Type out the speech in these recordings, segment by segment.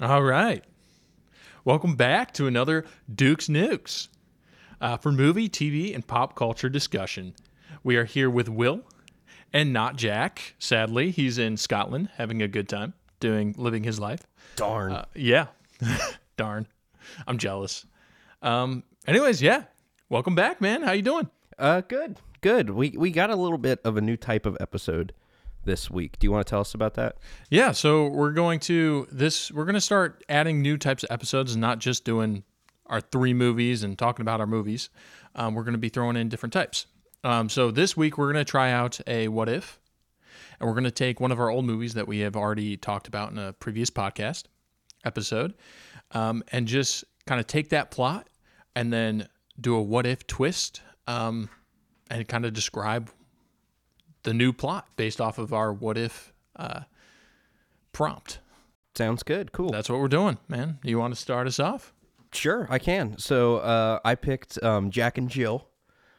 All right. Welcome back to another Duke's Nukes uh, for movie, TV, and pop culture discussion. We are here with Will and not Jack. Sadly, he's in Scotland having a good time doing living his life. Darn. Uh, yeah. Darn. I'm jealous. Um anyways, yeah. Welcome back, man. How you doing? Uh, good, good. We we got a little bit of a new type of episode this week. Do you want to tell us about that? Yeah, so we're going to this we're going to start adding new types of episodes and not just doing our three movies and talking about our movies. Um, we're going to be throwing in different types. Um, so this week we're going to try out a what if, and we're going to take one of our old movies that we have already talked about in a previous podcast episode, um, and just kind of take that plot and then do a what if twist, um, and kind of describe the new plot based off of our what if uh, prompt. Sounds good. Cool. That's what we're doing, man. You want to start us off? Sure, I can. So uh, I picked um, Jack and Jill,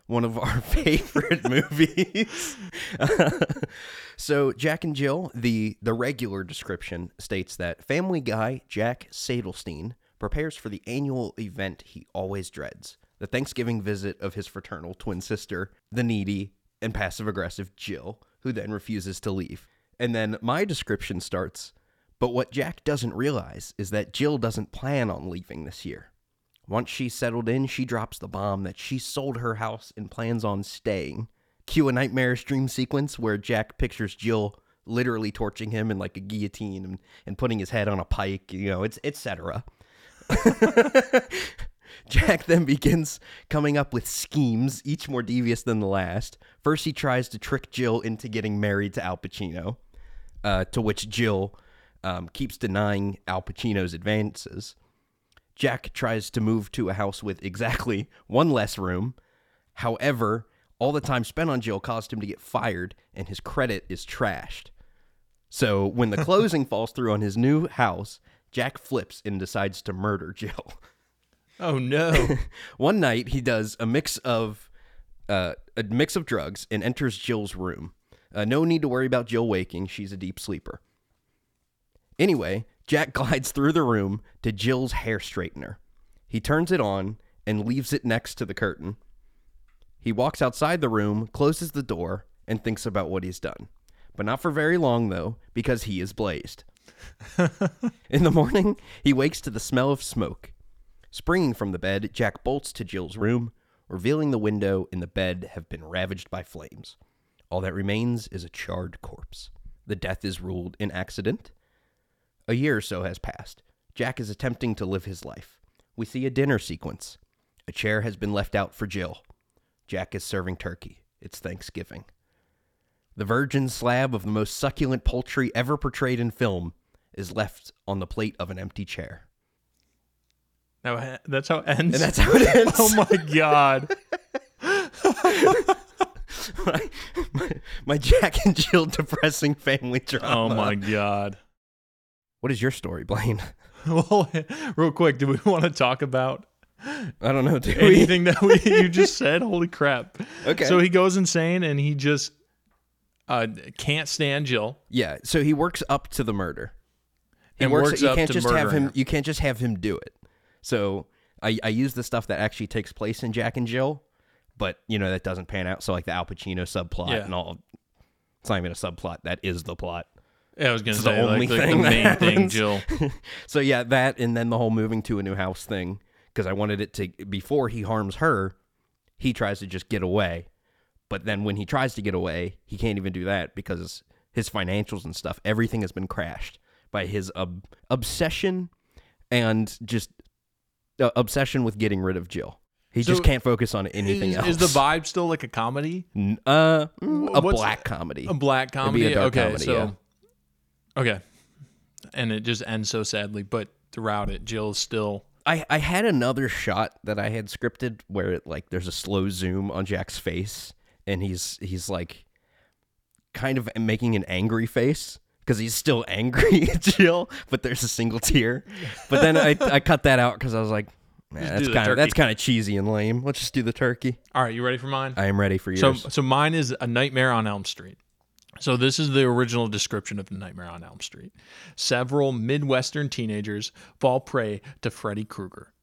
one of our favorite movies. so Jack and Jill, the the regular description states that Family Guy Jack Sadelstein prepares for the annual event he always dreads, the Thanksgiving visit of his fraternal twin sister, the needy and passive aggressive Jill, who then refuses to leave. And then my description starts, but what Jack doesn't realize is that Jill doesn't plan on leaving this year. Once she's settled in, she drops the bomb that she sold her house and plans on staying. Cue a nightmarish dream sequence where Jack pictures Jill literally torching him in like a guillotine and, and putting his head on a pike, you know, it's etc. Jack then begins coming up with schemes, each more devious than the last. First, he tries to trick Jill into getting married to Al Pacino, uh, to which Jill um, keeps denying Al Pacino's advances. Jack tries to move to a house with exactly one less room. However, all the time spent on Jill caused him to get fired, and his credit is trashed. So, when the closing falls through on his new house, Jack flips and decides to murder Jill. Oh no! One night, he does a mix of uh, a mix of drugs and enters Jill's room. Uh, no need to worry about Jill waking; she's a deep sleeper. Anyway, Jack glides through the room to Jill's hair straightener. He turns it on and leaves it next to the curtain. He walks outside the room, closes the door, and thinks about what he's done. But not for very long, though, because he is blazed. In the morning, he wakes to the smell of smoke. Springing from the bed, Jack bolts to Jill's room, revealing the window and the bed have been ravaged by flames. All that remains is a charred corpse. The death is ruled an accident. A year or so has passed. Jack is attempting to live his life. We see a dinner sequence. A chair has been left out for Jill. Jack is serving turkey. It's Thanksgiving. The virgin slab of the most succulent poultry ever portrayed in film is left on the plate of an empty chair. Now, that's how it ends. And that's how it ends. oh my god! my, my, my Jack and Jill depressing family drama. Oh my god! What is your story, Blaine? Well, real quick, do we want to talk about I don't know. Do anything that we you just said? Holy crap! Okay. So he goes insane and he just uh, can't stand Jill. Yeah. So he works up to the murder. He And works. works you up can't to just have him. her. You can't just have him do it. So I I use the stuff that actually takes place in Jack and Jill, but you know that doesn't pan out. So like the Al Pacino subplot Yeah. and all. It's not even a subplot. That is the plot. Yeah, I was gonna It's the say only like, thing the that main thing. Jill. So yeah, that and then the whole moving to a new house thing because I wanted it to before he harms her, he tries to just get away. But then when he tries to get away, he can't even do that because his financials and stuff, everything has been crashed by his ob- obsession and just obsession with getting rid of Jill. He So just can't focus on anything Is, else. is the vibe still like a comedy? N- uh, mm, a What's- black comedy? A black comedy. a okay, comedy, so yeah. okay, and it just ends so sadly. But throughout it, Jill's still. I, I had another shot that I had scripted where it, like there's a slow zoom on Jack's face and he's he's like kind of making an angry face because he's still angry at Jill, but there's a single tear. But then I I cut that out because I was like, man, that's kind of that's kind of cheesy and lame. Let's just do the turkey. All right, you ready for mine? I am ready for So, yours. so mine is a Nightmare on Elm Street. So this is the original description of the Nightmare on Elm Street. Several Midwestern teenagers fall prey to Freddy Krueger,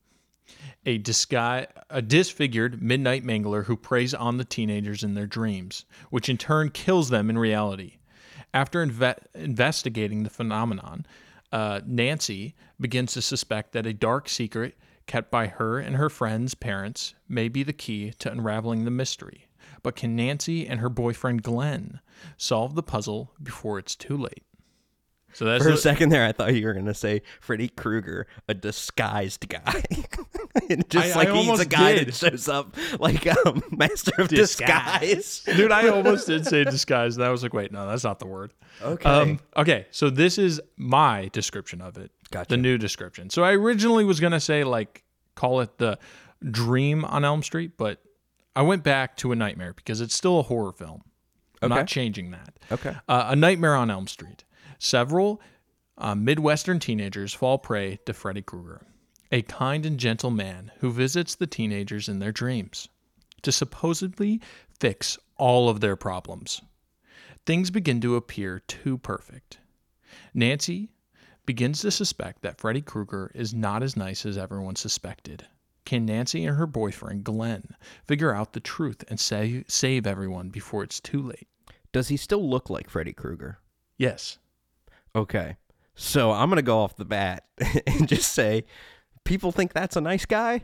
a disguise, a disfigured midnight mangler who preys on the teenagers in their dreams, which in turn kills them in reality. After inve- investigating the phenomenon, uh, Nancy begins to suspect that a dark secret kept by her and her friends' parents may be the key to unraveling the mystery. But can Nancy and her boyfriend Glenn solve the puzzle before it's too late? So that's For a the- second there, I thought you were going to say Freddy Krueger, a disguised guy. And Just I- like I he's a guy did. that shows up like um, Master of Disguise. Dude, I almost did say disguise. and I was like, wait, no, that's not the word. Okay. Um, okay, so this is my description of it. Gotcha. The new description. So I originally was gonna say like call it the Dream on Elm Street, but I went back to a nightmare because it's still a horror film. I'm Okay. not changing that. okay. Uh, a Nightmare on Elm Street. Several uh, Midwestern teenagers fall prey to Freddy Krueger, a kind and gentle man who visits the teenagers in their dreams to supposedly fix all of their problems. Things begin to appear too perfect. Nancy begins to suspect that Freddy Krueger is not as nice as everyone suspected. Can Nancy and her boyfriend, Glenn, figure out the truth and save, save everyone before it's too late? Does he still look like Freddy Krueger? Yes. Okay. So I'm going to go off the bat and just say people think that's a nice guy?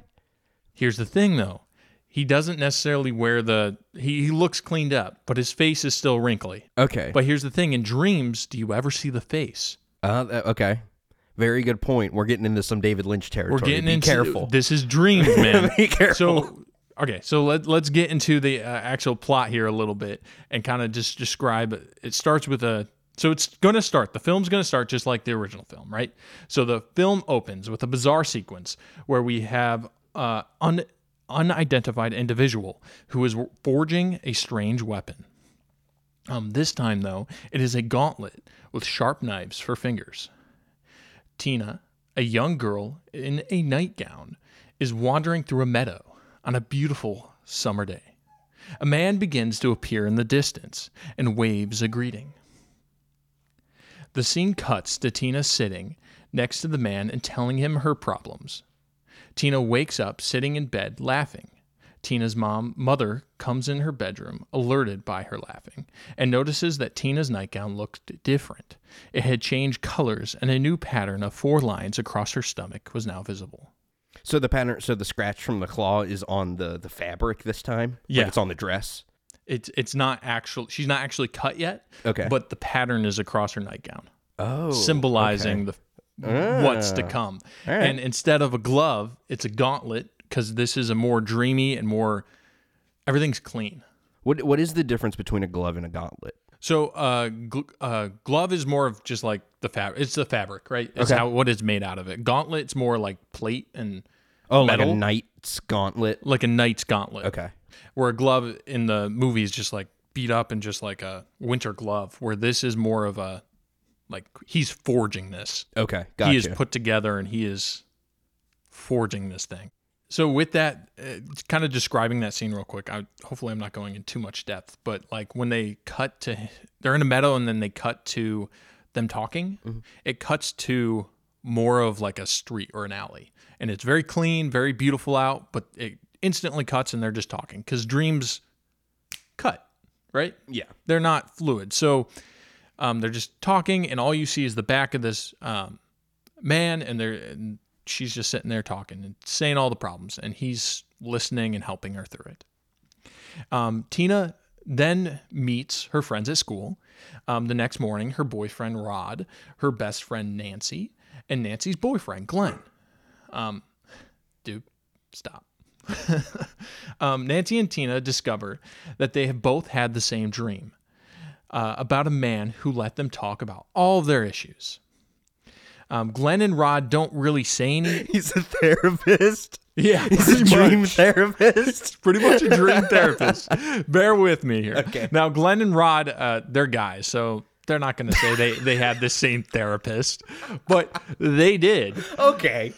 Here's the thing, though. He doesn't necessarily wear the. He, he looks cleaned up, but his face is still wrinkly. Okay. But here's the thing: in dreams, do you ever see the face? Uh, th- okay. Very good point. We're getting into some David Lynch territory. We're getting Be into careful. This is dreams, man. Be careful. So, okay, so let let's get into the uh, actual plot here a little bit and kind of just describe. It starts with a. So it's going to start. The film's going to start just like the original film, right? So the film opens with a bizarre sequence where we have uh, un, unidentified individual who is forging a strange weapon. Um, this time, though, it is a gauntlet with sharp knives for fingers. Tina, a young girl in a nightgown, is wandering through a meadow on a beautiful summer day. A man begins to appear in the distance and waves a greeting. The scene cuts to Tina sitting next to the man and telling him her problems. Tina wakes up sitting in bed laughing. Tina's mom, mother, comes in her bedroom, alerted by her laughing, and notices that Tina's nightgown looked different. It had changed colors, and a new pattern of four lines across her stomach was now visible. So the pattern, so the scratch from the claw is on the the fabric this time. Yeah. like it's on the dress. It's it's not actual. She's not actually cut yet. Okay. But the pattern is across her nightgown, Oh, symbolizing the what's to Ah. come. Right. And instead of a glove, it's a gauntlet because this is a more dreamy and more. Everything's clean. What what is the difference between a glove and a gauntlet? So, uh, gl- uh, glove is more of just like the fabric. It's the fabric, right? It's Okay. how what it's made out of it. Gauntlet's more like plate and Oh, like a knight's gauntlet. like a knight's gauntlet. Okay. Where a glove in the movie is just like beat up and just like a winter glove. Where this is more of a like he's forging this. Okay. Gotcha. He is put together and he is forging this thing. So with that, uh, kind of describing that scene real quick. I hopefully I'm not going in too much depth, but like when they cut to they're in a meadow and then they cut to them talking, it cuts to more of like a street or an alley, and it's very clean, very beautiful out, but it instantly cuts and they're just talking because dreams cut, right? yeah. they're not fluid. So um, they're just talking, and all you see is the back of this um, man, and they're and she's just sitting there talking and saying all the problems, and he's listening and helping her through it. Um, Tina then meets her friends at school. Um, the next morning, her boyfriend Rod, her best friend Nancy, and Nancy's boyfriend Glenn. Um, dude, stop. um, Nancy and Tina discover that they have both had the same dream uh, about a man who let them talk about all of their issues. Um, Glenn and Rod don't really say any. He's a therapist. Yeah, He's a dream much. therapist. Pretty much a dream therapist. Bear with me here. Okay. Now, Glenn and Rod, uh, they're guys, so they're not going to say they, they had the same therapist, but they did. Okay.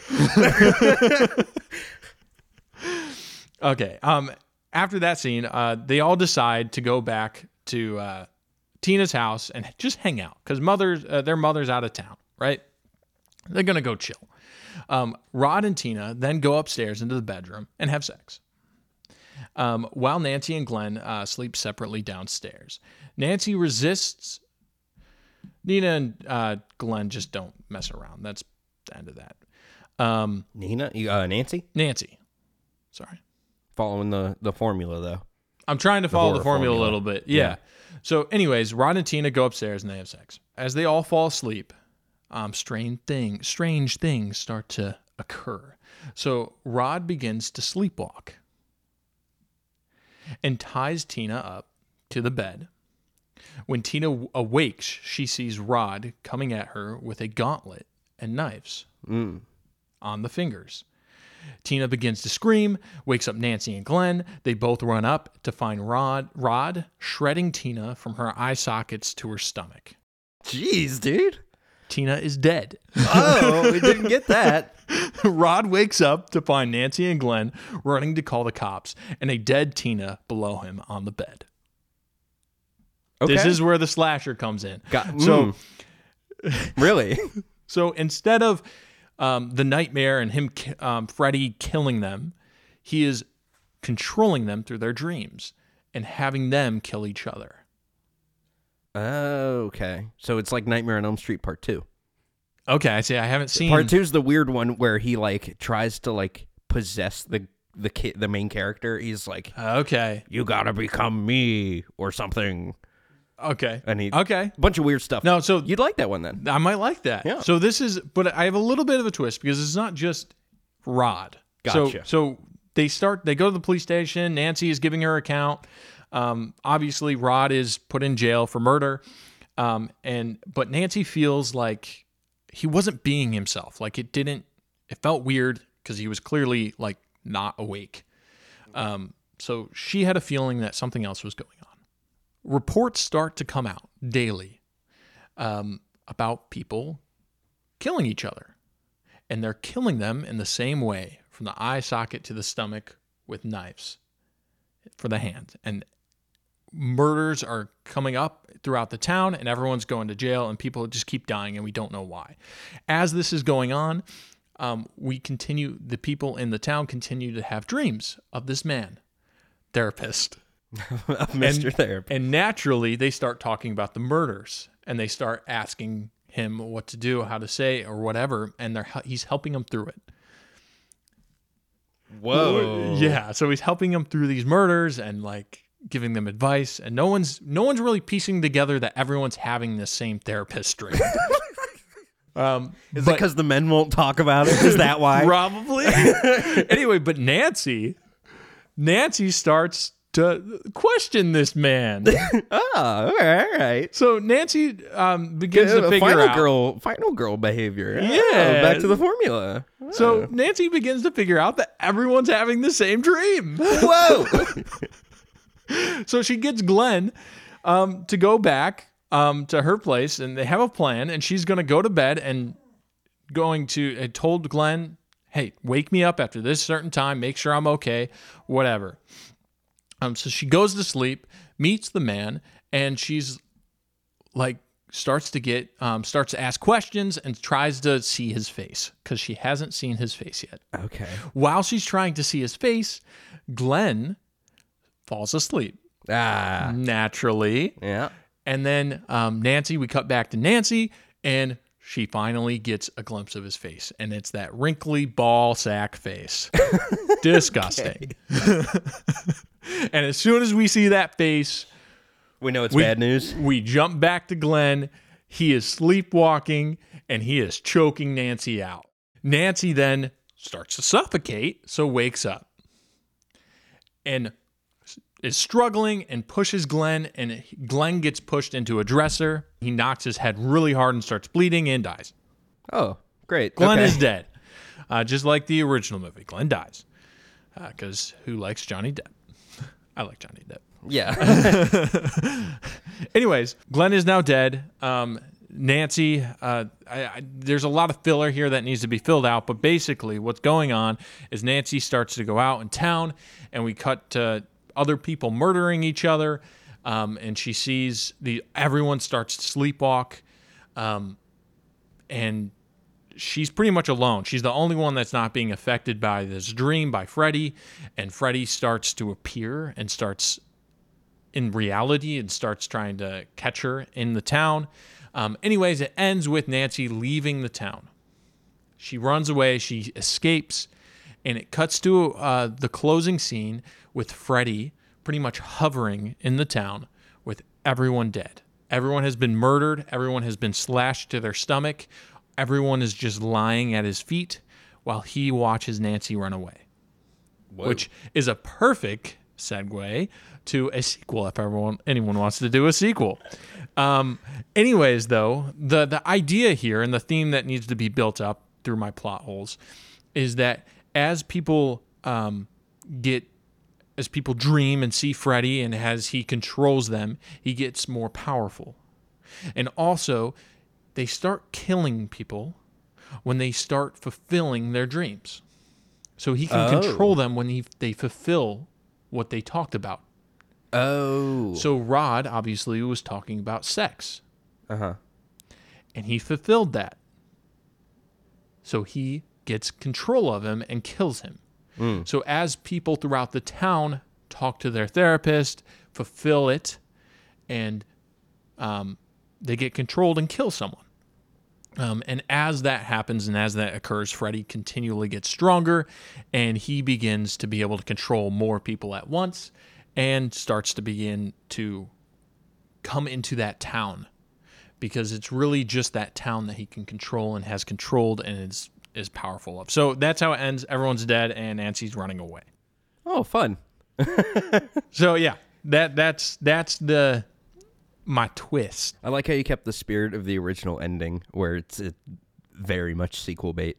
Okay. Um, after that scene, uh, they all decide to go back to uh, Tina's house and just hang out because mother's uh, their mother's out of town, right? They're gonna go chill. Um, Rod and Tina then go upstairs into the bedroom and have sex. Um, while Nancy and Glenn uh, sleep separately downstairs, Nancy resists. Nina and uh, Glenn just don't mess around. That's the end of that. Um, Nina, you- uh, Nancy, Nancy, sorry. Following the the formula though. I'm trying to follow the horror formula, a little bit. Yeah. Yeah. So, anyways, Rod and Tina go upstairs and they have sex. As they all fall asleep, um, strange thing, strange things start to occur. So Rod begins to sleepwalk and ties Tina up to the bed. When Tina awakes, she sees Rod coming at her with a gauntlet and knives Mm. on the fingers. Tina begins to scream, wakes up Nancy and Glenn. They both run up to find Rod, Rod shredding Tina from her eye sockets to her stomach. Jeez, dude. Tina is dead. Oh, we didn't get that. Rod wakes up to find Nancy and Glenn running to call the cops and a dead Tina below him on the bed. Okay. This is where the slasher comes in. Got- So mm. really. So instead of um, the nightmare and him, um, Freddy killing them, he is controlling them through their dreams and having them kill each other. Oh, okay. So it's like Nightmare on Elm Street Part Two. Okay, I see. I haven't seen. Part Two is the weird one where he like tries to like possess the the ki- the main character. He's like, Okay, "You gotta become me" or something, okay, and he okay. a bunch of weird stuff. No, so you'd like that one then. I might like that. Yeah. So this is, but I have a little bit of a twist because it's not just Rod. So, Gotcha. so they start. They go to the police station. Nancy is giving her account. Um, obviously, Rod is put in jail for murder. Um, and but Nancy feels like he wasn't being himself. Like it didn't. It felt weird because he was clearly like not awake. Um, so she had a feeling that something else was going on. Reports start to come out daily um, about people killing each other. And they're killing them in the same way from the eye socket to the stomach with knives for the hand. And murders are coming up throughout the town, and everyone's going to jail, and people just keep dying, and we don't know why. As this is going on, um, we continue, the people in the town continue to have dreams of this man, therapist. Mr. Therapist. And naturally, they start talking about the murders and they start asking him what to do, how to say, or whatever. And they're he's helping them through it. Whoa. Yeah. So he's helping them through these murders and like giving them advice. And no one's no one's really piecing together that everyone's having the same therapist dream. um, Is it because the men won't talk about it? Is that why? Probably. anyway, but Nancy, Nancy starts to question this man. oh, all right, all right. So Nancy um, begins to Uh, figure final out. girl, final girl behavior. Oh, Yeah. back to the formula. So Nancy begins to figure out that everyone's having the same dream. Whoa. so she gets Glenn um, to go back um, to her place, and they have a plan. And she's going to go to bed and going to uh, told Glenn, "Hey, wake me up after this certain time. Make sure I'm okay. Whatever." Um, so she goes to sleep, meets the man, and she's like starts to get um, starts to ask questions and tries to see his face because she hasn't seen his face yet. okay. While she's trying to see his face, Glenn falls asleep Ah. naturally. Yeah. And then um, Nancy, we cut back to Nancy, and she finally gets a glimpse of his face. And it's that wrinkly ball sack face. Disgusting. and as soon as we see that face, We know it's We- bad news. we jump back to Glenn. He is sleepwalking and he is choking Nancy out. Nancy then starts to suffocate, so wakes up and is struggling and pushes Glenn, and Glenn gets pushed into a dresser. He knocks his head really hard and starts bleeding and dies. Oh, great. Glenn okay. is dead, uh, just like the original movie. Glenn dies because who likes Johnny Depp? I like Johnny Depp. Yeah. Anyways, Glenn is now dead. Um, Nancy, uh, I, I, there's a lot of filler here that needs to be filled out, but basically, what's going on is Nancy starts to go out in town, and we cut to other people murdering each other. um, and she sees the everyone starts to sleepwalk, um, and she's pretty much alone. She's the only one that's not being affected by this dream by Freddy, and Freddy starts to appear and starts in reality and starts trying to catch her in the town. Um, anyways, it ends with Nancy leaving the town. She runs away, she escapes, and it cuts to uh, the closing scene with Freddy pretty much hovering in the town with everyone dead. Everyone has been murdered, everyone has been slashed to their stomach, everyone is just lying at his feet while he watches Nancy run away, which is a perfect segue to a sequel if everyone anyone wants to do a sequel. Um, anyways, though, the the idea here and the theme that needs to be built up through my plot holes is that as people um, get as people dream and see Freddy and as he controls them, he gets more powerful. And also, they start killing people when they start fulfilling their dreams. So he can Oh. control them when he, they fulfill what they talked about. Oh. So Rod obviously was talking about sex, Uh huh. and he fulfilled that. So he gets control of him and kills him. So as people throughout the town talk to their therapist, fulfill it, and um, they get controlled and kill someone. Um, and as that happens and as that occurs, Freddy continually gets stronger and he begins to be able to control more people at once and starts to begin to come into that town because it's really just that town that he can control and has controlled and is is powerful of. So that's how it ends. Everyone's dead and Nancy's running away. Oh, fun. So yeah, that that's that's the my twist. I like how you kept the spirit of the original ending, where it's very much sequel bait.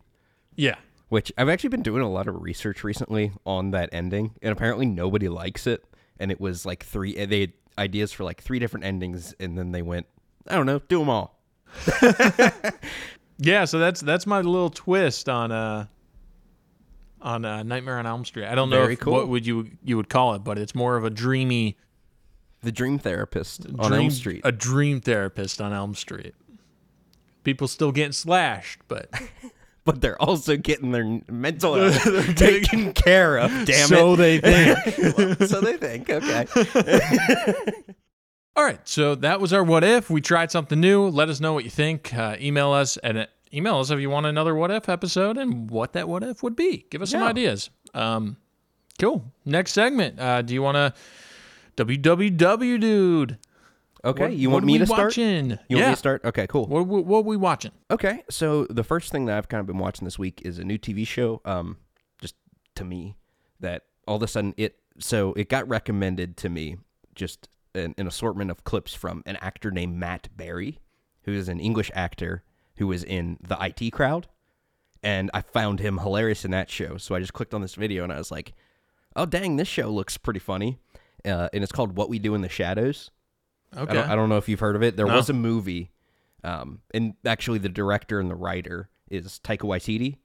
Yeah. Which I've actually been doing a lot of research recently on that ending, and apparently nobody likes it. And it was like three. They had ideas for like three different endings, and then they went, I don't know, do them all. Yeah, so that's that's my little twist on uh on uh, Nightmare on Elm Street. I don't know if, cool. what would you you would call it, but it's more of a dreamy The Dream Therapist on Elm Street. a dream therapist on Elm Street. People still getting slashed, but but they're also getting their mental health taken care of. Damn so it! So they think. so they think. Okay. All right, so that was our what if. We tried something new. Let us know what you think. Uh, email us and email us if you want another what if episode and what that what if would be. Give us some ideas. Um, cool. Next segment. Uh, do you want to WWW dude? Okay. What- you want me to start? Watching? You yeah. want me to start? Okay. Cool. What, what, what are we watching? Okay, so the first thing that I've kind of been watching this week is a new TV show. Um, just to me, that all of a sudden it so it got recommended to me just an, an assortment of clips from an actor named Matt Berry, who is an English actor who was in the IT Crowd, and I found him hilarious in that show. So I just clicked on this video and I was like, "Oh dang, this show looks pretty funny," uh, and it's called What We Do in the Shadows. Okay. I don't, I don't know if you've heard of it. There No. was a movie, um, and actually the director and the writer is Taika Waititi,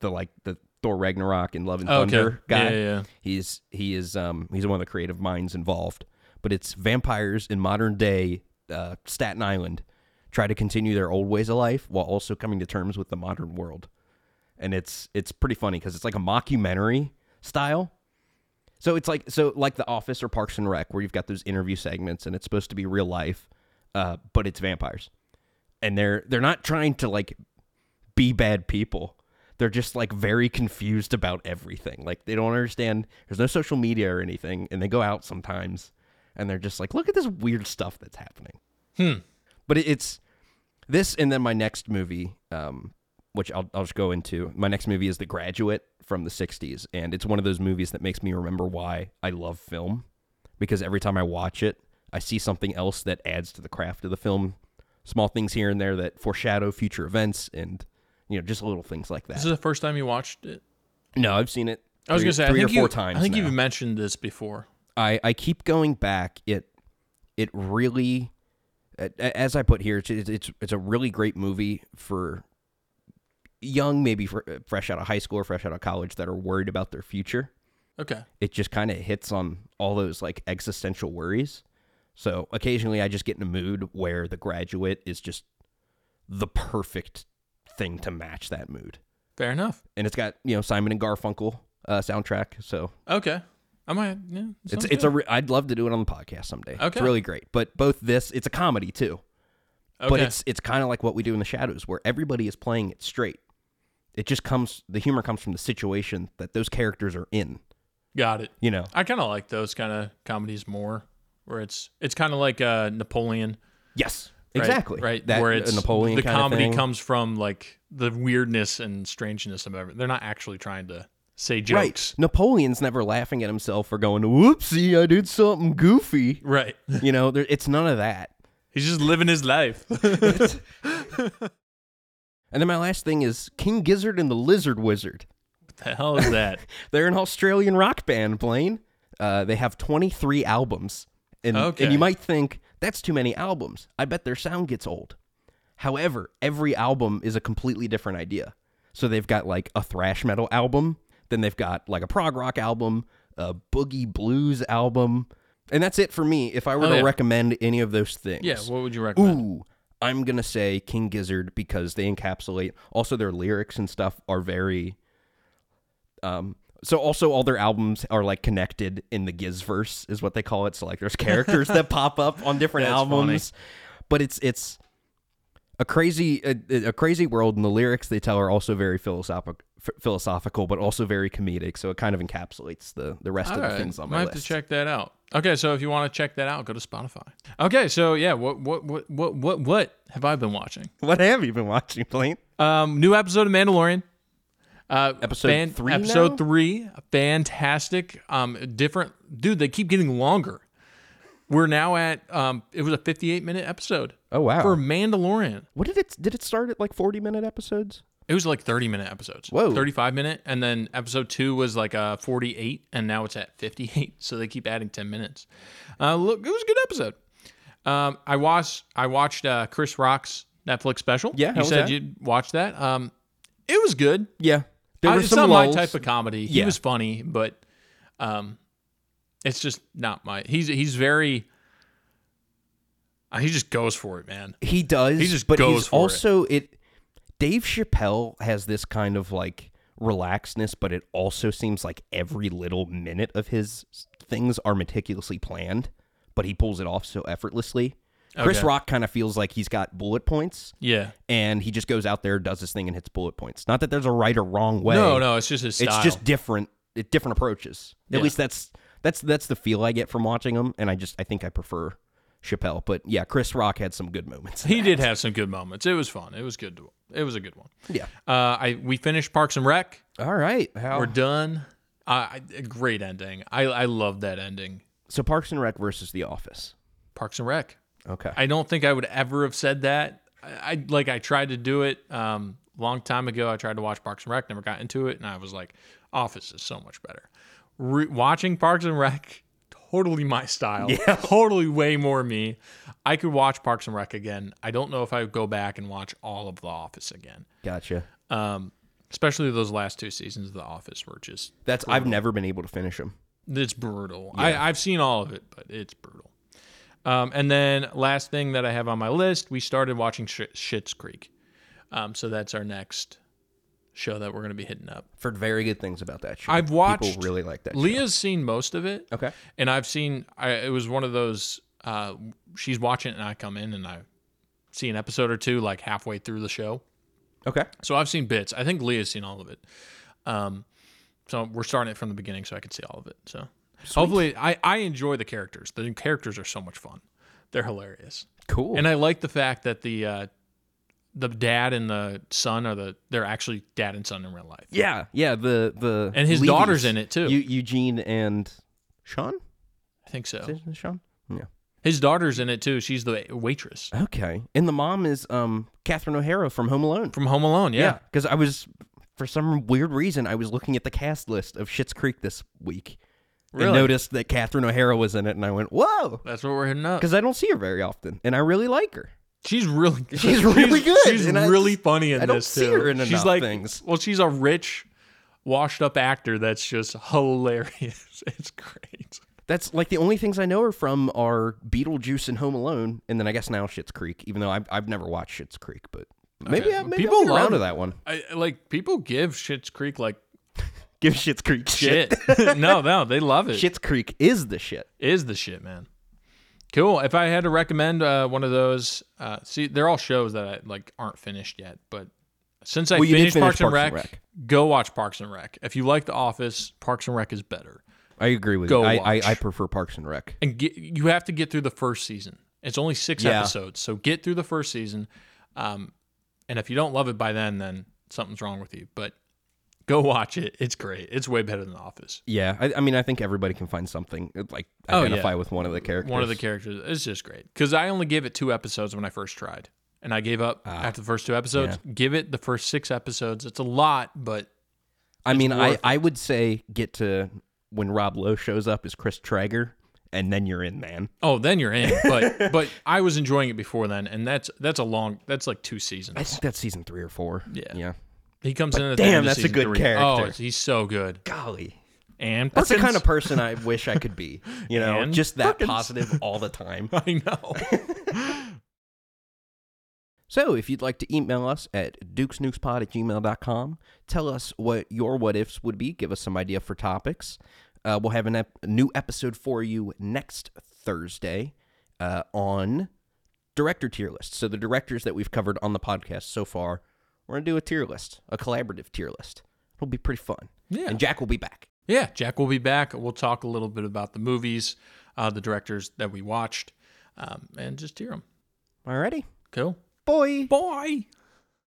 the like the Thor Ragnarok and Love and Okay. Thunder guy. Yeah, yeah, yeah. He's he is um he's one of the creative minds involved. But it's vampires in modern day uh, Staten Island try to continue their old ways of life while also coming to terms with the modern world, and it's it's pretty funny because it's like a mockumentary style. So it's like so like The Office or Parks and Rec, where you've got those interview segments, and it's supposed to be real life, uh, but it's vampires, and they're they're not trying to like be bad people. They're just like very confused about everything. Like they don't understand. There's no social media or anything, and they go out sometimes, and they're just like, look at this weird stuff that's happening. Hmm. But it's this, and then my next movie, um, which I'll I'll just go into. My next movie is The Graduate from the '60s, and it's one of those movies that makes me remember why I love film, because every time I watch it, I see something else that adds to the craft of the film. Small things here and there that foreshadow future events, and you know, just little things like that. This is the first time you watched it. No, I've seen it. I was gonna say, three I or four you, times. I think now. you've mentioned this before. I I keep going back. It it really, as I put here, it's it's it's a really great movie for young, maybe for, fresh out of high school or fresh out of college that are worried about their future. Okay. It just kind of hits on all those like existential worries, So occasionally I just get in a mood where The Graduate is just the perfect thing to match that mood. Fair enough. And it's got, you know, Simon and Garfunkel uh, soundtrack. So Okay. I might. Yeah. it's it's a re- I'd love to do it on the podcast someday. Okay, it's really great. But both this it's a comedy too. okay. But it's it's kind of like what we do in the shadows where everybody is playing it straight. It just comes the humor comes from the situation that those characters are in, got it. you know. I kind of like those kind of comedies more, where it's it's kind of like uh, Napoleon. Yes. right? Exactly. Right. That where it's Napoleon The comedy comes from like the weirdness and strangeness of everything. They're not actually trying to say jokes. Right. Napoleon's never laughing at himself or going, "Whoopsie, I did something goofy." Right. You know, there, it's none of that. He's just living his life. And then my last thing is King Gizzard and the Lizard Wizard. What the hell is that? They're an Australian rock band, Blaine. Uh, they have 23 albums. And, Okay. and you might think, that's too many albums. I bet their sound gets old. However, every album is a completely different idea. So they've got like a thrash metal album, then they've got like a prog rock album, a boogie blues album. And that's it for me. If I were Oh, to yeah. recommend any of those things. yeah. What would you recommend? Ooh, I'm gonna say King Gizzard because they encapsulate. Also, their lyrics and stuff are very. Um. So also, all their albums are like connected in the Gizverse, is what they call it. So like, there's characters that pop up on different That's albums, but it's it's a crazy a, a crazy world, and the lyrics they tell are also very philosophical, philosophical, but also very comedic. So it kind of encapsulates the the rest All of the things on Might my have to check that out. Okay, so if you want to check that out, go to Spotify. Okay, so yeah, what what what what what what have I been watching? What have you been watching, Blaine? Um, new episode of Mandalorian. Uh, Episode three Episode now? three, fantastic. Um, different, dude. They keep getting longer. We're now at um, it was a 58 minute episode Oh wow! for Mandalorian. What did it? Did it start at like forty minute episodes? It was like 30 minute episodes. Whoa. 35 minute. And then episode two was like a 48, and now it's at 58. So they keep adding 10 minutes. Uh, look, it was a good episode. Um, I watched I watched uh, Chris Rock's Netflix special. Yeah, you said you'd watch that. Um, it was good. Yeah, there I- were it's some not lulls. my type of comedy. He was funny, but um, it's just not my. He's he's very. uh, he just goes for it, man. He does. He just but goes he's for it. also it. Dave Chappelle has this kind of like relaxedness, but it also seems like every little minute of his things are meticulously planned, but he pulls it off so effortlessly. Chris Rock kind of feels like he's got bullet points, Yeah. and he just goes out there, does his thing, and hits bullet points. Not that there's a right or wrong way. No, no, it's just his style. It's just different. It, different approaches. At Yeah. least that's that's that's the feel I get from watching him, and I just I think I prefer Chappelle. But yeah, Chris Rock had some good moments. He did have some good moments. It was fun. It was good. To, it was a good one. Yeah. Uh, I we finished Parks and Rec. All right. How, We're done. I, a great ending. I I love that ending. so Parks and Rec versus The Office. Parks and Rec. Okay. I don't think I would ever have said that. I, I like I tried to do it um long time ago. I tried to watch Parks and Rec, never got into it, and I was like, Office is so much better. Re- watching Parks and Rec, totally my style. Yeah. totally way more me. I could watch Parks and Rec again. I don't know if I would go back and watch all of The Office again. gotcha. Um, especially those last two seasons of The Office were just That's I've never been able to finish them. it's brutal. I, I've seen all of it, but it's brutal. Um, and then last thing that I have on my list, we started watching Sh- Schitt's Creek. Um, so that's our next show that we're going to be hitting up. Heard very good things about that show. I've watched- People really like that. show. Leah's seen most of it, Okay. and I've seen. I, it was one of those. Uh, she's watching it, and I come in and I see an episode or two, like halfway through the show. Okay. So I've seen bits. I think Leah's seen all of it. Um, so we're starting it from the beginning, so I can see all of it. So hopefully, I I enjoy the characters. The characters are so much fun. They're hilarious, Cool. and I like the fact that the uh, the dad and the son are the they're actually dad and son in real life. yeah. Yeah. The the And his Levys. daughter's in it, too. Eu- Eugene and Sean. I think so. Sean. Yeah. His daughter's in it too. She's the waitress Okay. And the mom is um Catherine O'Hara from Home Alone. from Home Alone. Yeah. Because I was, for some weird reason, I was looking at the cast list of Schitt's Creek this week and Really? noticed that Catherine O'Hara was in it, and I went, "Whoa!" That's what we're hitting up. Because I don't see her very often, and I really like her. She's really good. She's really good, She's and really funny in I don't this see too. her in she's like things. well, she's a rich, washed up actor that's just hilarious. It's great. That's like the only things I know her from are Beetlejuice and Home Alone, and then I guess now Schitt's Creek. Even though I've, I've never watched Schitt's Creek, but maybe I, maybe People I'll get around to that one. I like people give Schitt's Creek like Give Schitt's Creek shit. shit. no, no, they love it. Schitt's Creek is the shit. is the shit, man. Cool. If I had to recommend uh, one of those, uh, see, they're all shows that I like aren't finished yet. But since I Well, finished finish Parks, and, Parks Rec, and Rec. go watch Parks and Rec. If you like The Office, Parks and Rec is better. I agree with Go you. I, I. I prefer Parks and Rec. And get, you have to get through the first season. It's only six Yeah. episodes, so get through the first season. Um, and if you don't love it by then, then something's wrong with you. But go watch it. It's great. It's way better than The Office. Yeah, I, I mean, I think everybody can find something uh, like Oh, identify yeah. with one of the characters. One of the characters. It's just great because I only gave it two episodes when I first tried, and I gave up after the first two episodes. Give it the first six episodes. It's a lot, but I mean, I, I would say get to when Rob Lowe shows up as Chris Traeger, and then you're in, man. oh, then you're in. But but I was enjoying it before then, and that's that's a long. That's like two seasons. I think that's season three or four. Yeah. yeah. He comes in. At the damn, that's a good three. character. Oh, he's so good. Golly, And that's the kind of person I wish I could be. You know, And just that Perkins. positive all the time. I know. So, if you'd like to email us at dukesnukespod at gmail.com, tell us what your what ifs would be, give us some idea for topics. Uh, we'll have an ep- a new episode for you next Thursday uh, on director tier list. So, the directors that we've covered on the podcast so far, we're going to do a tier list, a collaborative tier list. It'll be pretty fun. Yeah. And Jack will be back. Yeah, Jack will be back. We'll talk a little bit about the movies, uh, the directors that we watched, um, and just hear them. Alrighty. Cool. Boy. Boy.